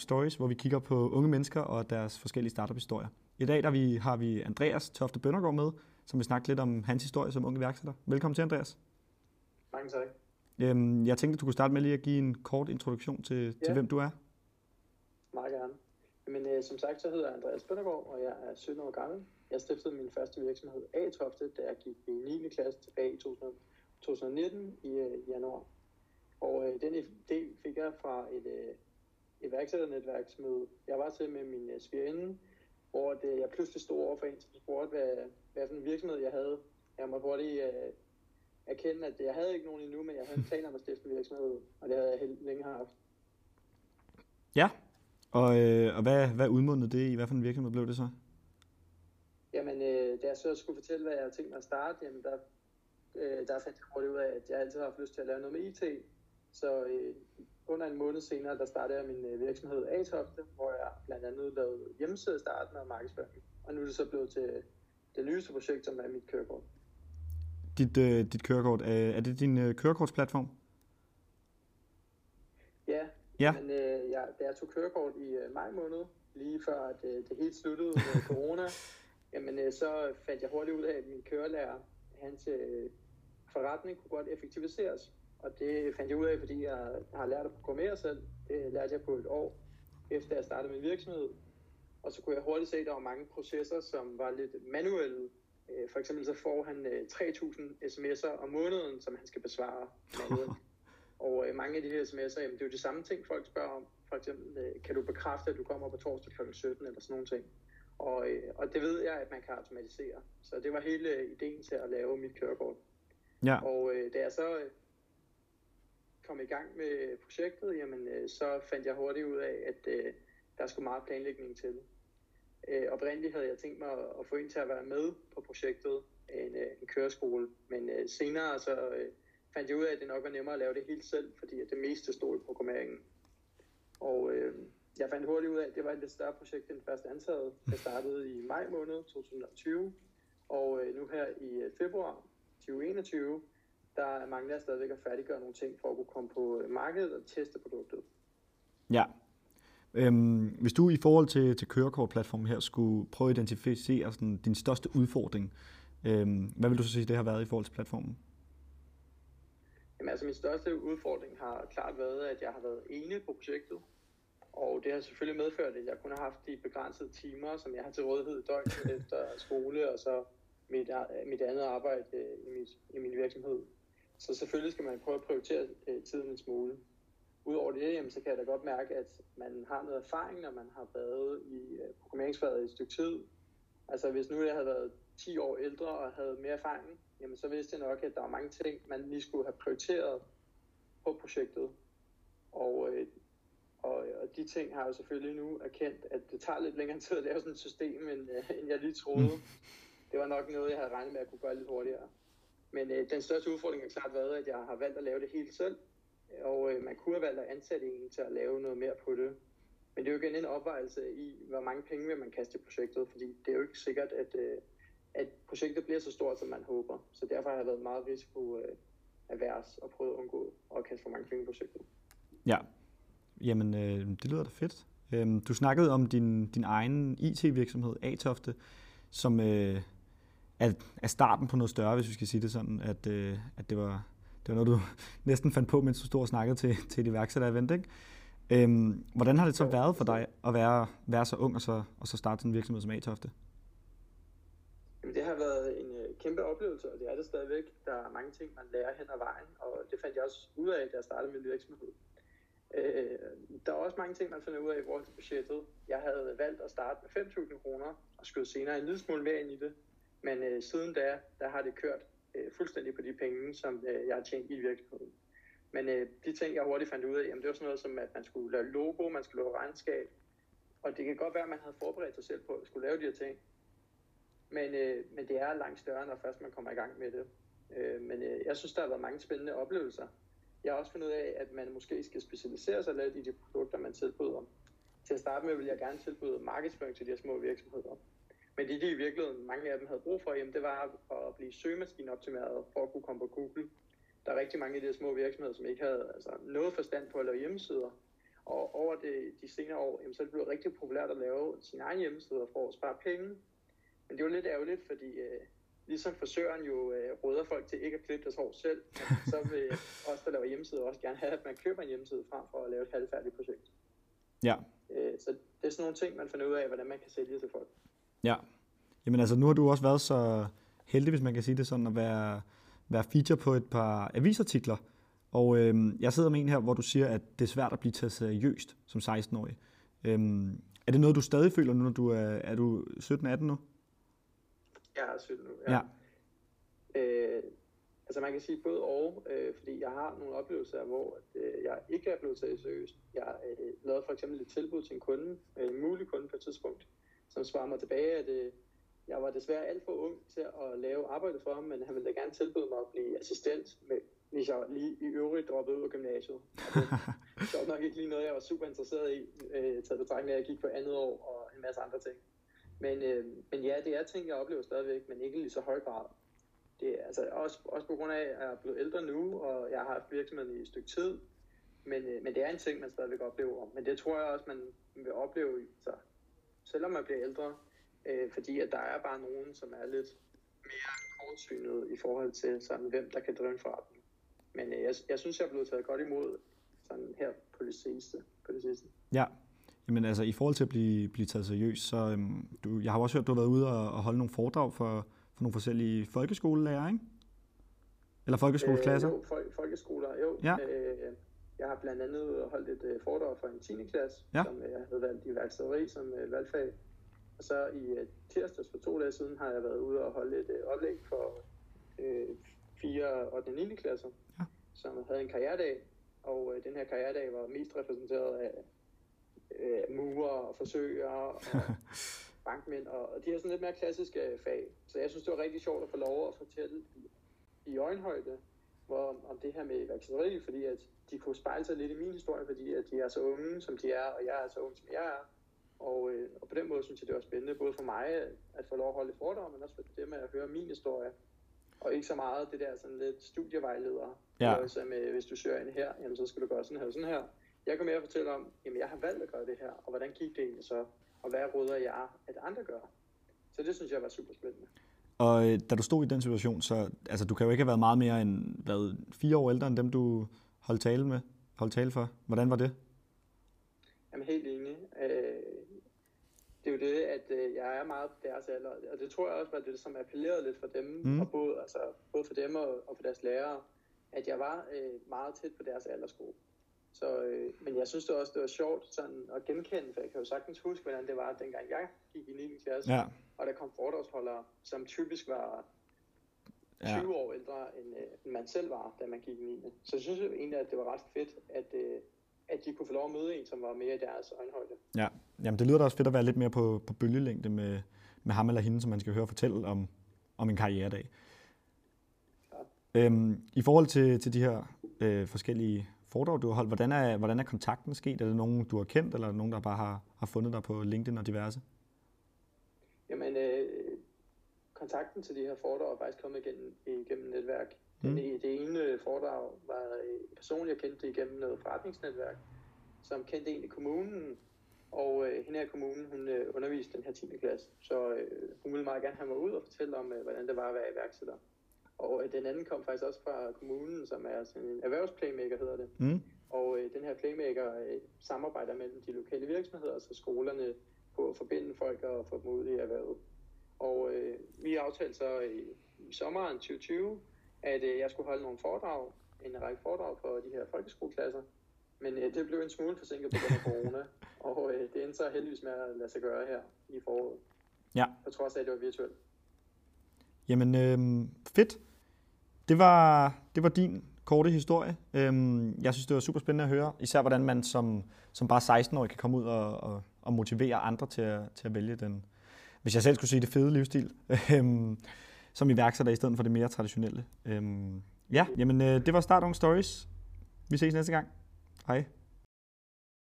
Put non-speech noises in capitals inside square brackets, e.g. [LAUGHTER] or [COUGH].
Stories, hvor vi kigger på unge mennesker og deres forskellige startup-historier. I dag der vi, har vi Andreas Tofte Bøndergaard med, som vil snakke lidt om hans historie som ung iværksætter. Velkommen til, Andreas. Mange tak. Øhm, jeg tænkte, at du kunne starte med lige at give en kort introduktion til, ja. til hvem du er. Meget gerne. Men øh, som sagt, så hedder jeg Andreas Bøndergaard, og jeg er 17 år gammel. Jeg stiftede min første virksomhed A-Tofte, da jeg gik i 9. klasse tilbage i 2019 i øh, januar. Og øh, den idé fik jeg fra et, øh, iværksætternetværksmøde, jeg var til med min uh, svigerinde, hvor det, jeg pludselig stod over for en, som spurgte, hvad, hvad for en virksomhed jeg havde. Jeg måtte hurtigt uh, erkende, at jeg havde ikke nogen endnu, men jeg havde en plan om at stifte en virksomhed, og det havde jeg helt længe haft. Ja, og, øh, og hvad, hvad udmundede det i? Hvad for en virksomhed blev det så? Jamen, øh, da jeg så skulle fortælle, hvad jeg havde tænkt mig at starte, jamen der, øh, der fandt jeg hurtigt ud af, at jeg altid har haft lyst til at lave noget med IT. Så øh, under en måned senere, der startede jeg min øh, virksomhed A-Tofte, hvor jeg blandt andet lavede hjemmeside starten og markedsføring. Og nu er det så blevet til det nyeste projekt, som er mit kørekort. Dit, øh, dit kørekort, er, er det din øh, kørekortsplatform? Ja, ja. men øh, jeg, da jeg tog kørekort i øh, maj måned, lige før at, øh, det helt sluttede med [LAUGHS] corona, jamen øh, så fandt jeg hurtigt ud af, at min kørelærer, hans øh, forretning kunne godt effektiviseres. Og det fandt jeg ud af, fordi jeg har lært at programmere selv. Det lærte jeg på et år, efter jeg startede min virksomhed. Og så kunne jeg hurtigt se, at der var mange processer, som var lidt manuelle. Øh, for eksempel så får han 3.000 øh, sms'er om måneden, som han skal besvare manuelt. [LAUGHS] Og øh, mange af de her sms'er, jamen, det er jo de samme ting, folk spørger om. For eksempel, kan du bekræfte, at du kommer på torsdag kl. 17 eller sådan nogle ting. Og, og det ved jeg, at man kan automatisere. Så det var hele ideen til at lave mit kørekort. Ja. Og øh, da jeg så kom i gang med projektet, jamen, øh, så fandt jeg hurtigt ud af, at øh, der skulle meget planlægning til. Øh, oprindeligt havde jeg tænkt mig at få en til at være med på projektet, en, øh, en køreskole, men øh, senere så øh, fandt jeg ud af, at det nok var nemmere at lave det helt selv, fordi at det meste stod i programmeringen. Og øh, jeg fandt hurtigt ud af, at det var et lidt større projekt end først antaget. [LAUGHS] Jeg startede i maj måned 2020, og øh, nu her i øh, februar 2021, der mangler jeg stadigvæk at færdiggøre nogle ting for at kunne komme på øh, markedet og teste produktet. Ja. Øhm, hvis du i forhold til, til kørekortplatformen her skulle prøve at identificere sådan, din største udfordring, øhm, hvad vil du så sige, det har været i forhold til platformen? Jamen altså min største udfordring har klart været, at jeg har været ene på projektet. Og det har selvfølgelig medført, at jeg kun har haft de begrænsede timer, som jeg har til rådighed døgnet [LAUGHS] efter skole, og så mit, mit andet arbejde øh, i, mit, i min virksomhed. Så selvfølgelig skal man prøve at prioritere øh, tiden en smule. Udover det, jamen, så kan jeg da godt mærke, at man har noget erfaring, når man har været i øh, programmeringsfaget i et stykke tid. Altså hvis nu jeg havde været 10 år ældre og havde mere erfaring, jamen så vidste jeg nok, at der var mange ting, man lige skulle have prioriteret på projektet. Og, øh, og, og de ting har jeg jo selvfølgelig nu erkendt, at det tager lidt længere [LAUGHS] tid at lave sådan et system, end, øh, end jeg lige troede. Mm. Det var nok noget, jeg havde regnet med at kunne gøre lidt hurtigere. Men øh, den største udfordring har klart været, at jeg har valgt at lave det helt selv. Og øh, man kunne have valgt at ansætte en til at lave noget mere på det. Men det er jo igen en opvejelse i, hvor mange penge vil man kaste i projektet, fordi det er jo ikke sikkert, at, øh, at projektet bliver så stort, som man håber. Så derfor har jeg været meget risiko øh, avers og prøvet at undgå at kaste for mange penge i projektet. Ja, jamen øh, det lyder da fedt. Øhm, du snakkede om din, din egen IT-virksomhed, Atofte, som, øh, er, er starten på noget større, hvis vi skal sige det sådan, at, øh, at det, var, det var noget, du [LAUGHS] næsten fandt på, mens du stod og snakkede til, til et iværksætter-event, ikke? Øhm, hvordan har det så været for dig at være, være så ung og så, og så starte en virksomhed som A-Tofte? Det har været en øh, kæmpe oplevelse, og det er det stadigvæk. Der er mange ting, man lærer hen ad vejen, og det fandt jeg også ud af, da jeg startede min virksomhed. Øh, der er også mange ting, man finder ud af i forhold til budgettet. Jeg havde valgt at starte med 5.000 kroner, og skød senere en lille smule mere ind i det. Men øh, siden da, der har det kørt øh, fuldstændig på de penge, som øh, jeg har tjent i virksomheden. Men øh, de ting, jeg hurtigt fandt ud af, jamen, det var sådan noget som, at man skulle lave logo, man skulle lave regnskab. Og det kan godt være, at man havde forberedt sig selv på at skulle lave de her ting. Men, øh, men det er langt større, når først man kommer i gang med det. Øh, men øh, jeg synes, der har været mange spændende oplevelser. Jeg har også fundet ud af, at man måske skal specialisere sig lidt i de produkter, man tilbyder. Til at starte med vil jeg gerne tilbyde markedsføring til de her små virksomheder. Men det, de i virkeligheden, mange af dem havde brug for, jamen, det var at blive søgemaskineoptimeret for at kunne komme på Google. Der er rigtig mange af de små virksomheder, som ikke havde altså, noget forstand på at lave hjemmesider. Og over det, de senere år, jamen, så er det blevet rigtig populært at lave sin egen hjemmeside for at spare penge. Men det jo lidt ærgerligt, fordi øh, ligesom frisøren jo øh, råder folk til ikke at klippe deres hår selv, så vil [LAUGHS] os, der laver hjemmesider, også gerne have, at man køber en hjemmeside frem for at lave et halvfærdigt projekt. Ja. Øh, så det er sådan nogle ting, man finder ud af, hvordan man kan sælge til folk. Ja. Jamen altså, nu har du også været så heldig, hvis man kan sige det sådan, at være, være feature på et par avisartikler. Og øhm, jeg sidder med en her, hvor du siger, at det er svært at blive taget seriøst som 16-årig. Øhm, er det noget, du stadig føler nu, når du er, er du 17-18 nu? Jeg er 17 nu, ja. ja. Øh, altså man kan sige både og, øh, fordi jeg har nogle oplevelser, hvor at, øh, jeg ikke er blevet taget seriøst. Jeg øh, lavede for eksempel et tilbud til en kunde, en mulig kunde på et tidspunkt, svarer mig tilbage, at øh, jeg var desværre alt for ung til at lave arbejde for ham, men han ville da gerne tilbyde mig at blive assistent, med, hvis jeg lige i øvrigt droppede ud af gymnasiet. [LAUGHS] det var nok ikke lige noget, jeg var super interesseret i, øh, taget betragtning af, at jeg gik på andet år og en masse andre ting. Men, øh, men ja, det er ting, jeg oplever stadigvæk, men ikke lige så høj grad. Det er altså også, også på grund af, at jeg er blevet ældre nu, og jeg har haft virksomheden i et stykke tid. Men, øh, men det er en ting, man stadigvæk oplever. Men det tror jeg også, man vil opleve, så, selvom man bliver ældre. Øh, fordi at der er bare nogen, som er lidt mere kortsynet i forhold til, sådan, hvem der kan drive en forretning. Men øh, jeg, jeg synes, jeg er blevet taget godt imod sådan her på det sidste. På det sidste. Ja, Jamen altså, i forhold til at blive, blive taget seriøst, så øhm, du, jeg har også hørt, du har været ude og, og holde nogle foredrag for, for nogle forskellige folkeskolelærer, ikke? Eller folkeskoleklasser? Øh, jo, fol- folkeskoler, jo. Ja. Øh, jeg har blandt andet holdt et øh, foredrag for en 10. klasse, ja. som jeg havde valgt i værkstederi som øh, valgfag. Og så i øh, tirsdags for to dage siden har jeg været ude og holde et øh, oplæg for øh, 4. og den 9. klasse, ja. som havde en karrieredag. Og øh, den her karrieredag var mest repræsenteret af øh, murer og forsøger og [LAUGHS] bankmænd, og, og de har sådan lidt mere klassiske fag. Så jeg synes, det var rigtig sjovt at få lov at fortælle i, i øjenhøjde hvor, om det her med iværksætteri, fordi at de kunne spejle sig lidt i min historie, fordi at de er så unge, som de er, og jeg er så ung, som jeg er. Og, øh, og på den måde synes jeg, det var spændende, både for mig at få lov at holde foredrag, men også for dem at høre min historie. Og ikke så meget det der sådan lidt studievejleder, ja. med, hvis du søger ind her, jamen, så skal du gøre sådan her og sådan her. Jeg kan mere fortælle om, jamen jeg har valgt at gøre det her, og hvordan gik det egentlig så, og hvad råder jeg, at andre gør. Så det synes jeg var super spændende. Og øh, da du stod i den situation, så altså, du kan jo ikke have været meget mere end hvad, fire år ældre end dem, du holdt tale med, holdt tale for. Hvordan var det? Jamen helt enig. Øh, det er jo det, at øh, jeg er meget på deres alder, og det tror jeg også var det, som appellerede lidt for dem, mm. og både, altså, både for dem og, og for deres lærere, at jeg var øh, meget tæt på deres aldersgruppe. Så, øh, men jeg synes det også, det var sjovt sådan at genkende, for jeg kan jo sagtens huske, hvordan det var, dengang jeg gik i 9. klasse, ja. og der kom foredragsholdere, som typisk var 20 ja. år ældre, end, øh, end man selv var, da man gik i 9. Så jeg synes egentlig, at det var ret fedt, at, øh, at de kunne få lov at møde en, som var mere i deres øjenhøjde. Ja, Jamen, det lyder da også fedt at være lidt mere på, på bølgelængde med, med ham eller hende, som man skal høre fortælle om, om en karrieredag. Ja. Øhm, I forhold til, til de her øh, forskellige foredrag, du har holdt. Hvordan er, hvordan er kontakten sket? Er det nogen, du har kendt, eller er det nogen, der bare har, har fundet dig på LinkedIn og diverse? Jamen, øh, kontakten til de her foredrag er faktisk kommet igennem, igennem netværk. Mm. Det, det ene foredrag var en person, jeg kendte igennem noget forretningsnetværk, som kendte en i kommunen, og øh, hende her i kommunen, hun øh, underviste den her 10. klasse, så øh, hun ville meget gerne have mig ud og fortælle om, øh, hvordan det var at være iværksætter. Og øh, den anden kom faktisk også fra kommunen, som er sådan en erhvervsplaymaker, hedder det. Mm. Og øh, den her playmaker øh, samarbejder mellem de lokale virksomheder, altså skolerne, på at forbinde folk og få dem ud i erhvervet. Og øh, vi aftalte så i, i sommeren 2020, at øh, jeg skulle holde nogle foredrag, en række foredrag for de her folkeskoleklasser. Men øh, det blev en smule forsinket på grund af corona, [LAUGHS] og øh, det endte så heldigvis med at lade sig gøre her i foråret. Ja. På trods af, at det var virtuelt. Jamen, øh, fedt. Det var, det var din korte historie. Øhm, jeg synes, det var super spændende at høre, især hvordan man som, som bare 16-årig kan komme ud og, og, og motivere andre til at, til at vælge den, hvis jeg selv skulle sige det, fede livsstil, [LAUGHS] øhm, som iværksætter i stedet for det mere traditionelle. Øhm, ja, jamen øh, det var Start On Stories. Vi ses næste gang. Hej.